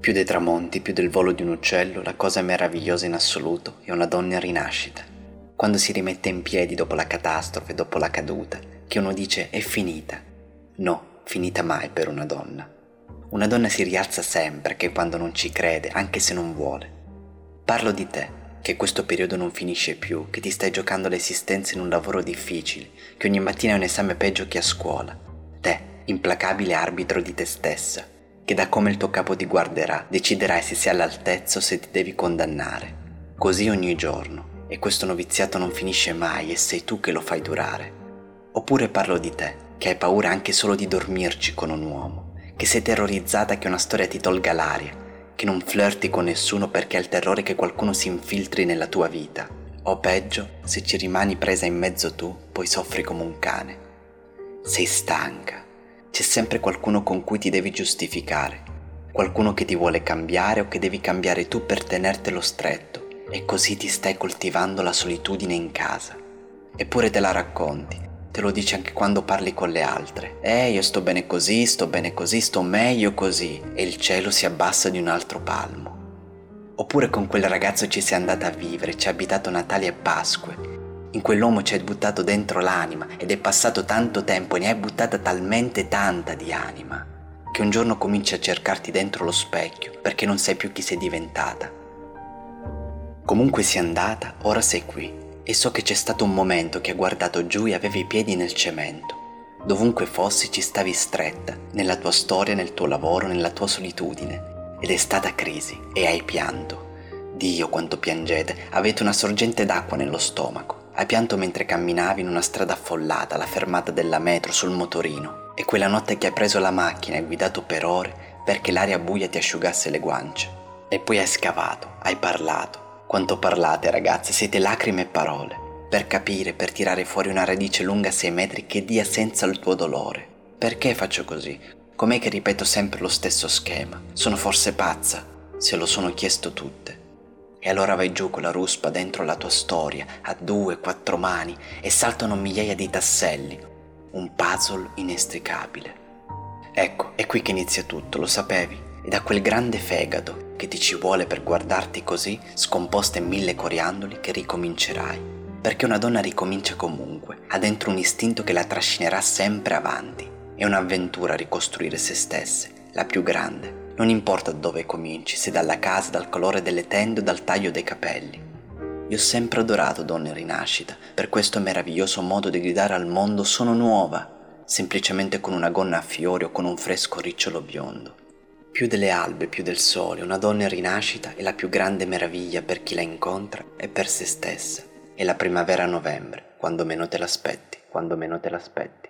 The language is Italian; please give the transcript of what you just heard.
Più dei tramonti, più del volo di un uccello, la cosa meravigliosa in assoluto è una donna in rinascita. Quando si rimette in piedi dopo la catastrofe, dopo la caduta, che uno dice è finita. No, finita mai per una donna. Una donna si rialza sempre, che quando non ci crede, anche se non vuole. Parlo di te, che questo periodo non finisce più, che ti stai giocando l'esistenza in un lavoro difficile, che ogni mattina è un esame peggio che a scuola. Te, implacabile arbitro di te stessa, che da come il tuo capo ti guarderà deciderai se sei all'altezza o se ti devi condannare. Così ogni giorno, e questo noviziato non finisce mai e sei tu che lo fai durare. Oppure parlo di te, che hai paura anche solo di dormirci con un uomo, che sei terrorizzata che una storia ti tolga l'aria, che non flirti con nessuno perché hai il terrore che qualcuno si infiltri nella tua vita. O peggio, se ci rimani presa in mezzo tu, poi soffri come un cane. Sei stanca. C'è sempre qualcuno con cui ti devi giustificare, qualcuno che ti vuole cambiare o che devi cambiare tu per tenertelo stretto e così ti stai coltivando la solitudine in casa. Eppure te la racconti, te lo dici anche quando parli con le altre. Eh, io sto bene così, sto bene così, sto meglio così. E il cielo si abbassa di un altro palmo. Oppure con quel ragazzo ci sei andata a vivere, ci ha abitato Natale e Pasque. In quell'uomo ci hai buttato dentro l'anima ed è passato tanto tempo e ne hai buttata talmente tanta di anima che un giorno cominci a cercarti dentro lo specchio perché non sai più chi sei diventata. Comunque sia andata, ora sei qui e so che c'è stato un momento che hai guardato giù e avevi i piedi nel cemento. Dovunque fossi ci stavi stretta, nella tua storia, nel tuo lavoro, nella tua solitudine. Ed è stata crisi e hai pianto. Dio quanto piangete, avete una sorgente d'acqua nello stomaco. Hai pianto mentre camminavi in una strada affollata, alla fermata della metro, sul motorino. E quella notte che hai preso la macchina e guidato per ore perché l'aria buia ti asciugasse le guance. E poi hai scavato, hai parlato, quanto parlate ragazze, siete lacrime e parole, per capire, per tirare fuori una radice lunga sei metri che dia senza il tuo dolore. Perché faccio così? Com'è che ripeto sempre lo stesso schema? Sono forse pazza? Se lo sono chiesto tutte. E allora vai giù con la ruspa dentro la tua storia, a due, quattro mani, e saltano migliaia di tasselli. Un puzzle inestricabile. Ecco, è qui che inizia tutto, lo sapevi? E da quel grande fegato che ti ci vuole per guardarti così, scomposta in mille coriandoli, che ricomincerai. Perché una donna ricomincia comunque, ha dentro un istinto che la trascinerà sempre avanti. È un'avventura ricostruire se stesse, la più grande. Non importa dove cominci, se dalla casa, dal colore delle tende o dal taglio dei capelli. Io ho sempre adorato donne in rinascita, per questo meraviglioso modo di gridare al mondo sono nuova, semplicemente con una gonna a fiori o con un fresco ricciolo biondo. Più delle albe, più del sole, una donna in rinascita è la più grande meraviglia per chi la incontra e per se stessa. È la primavera a novembre, quando meno te l'aspetti, quando meno te l'aspetti.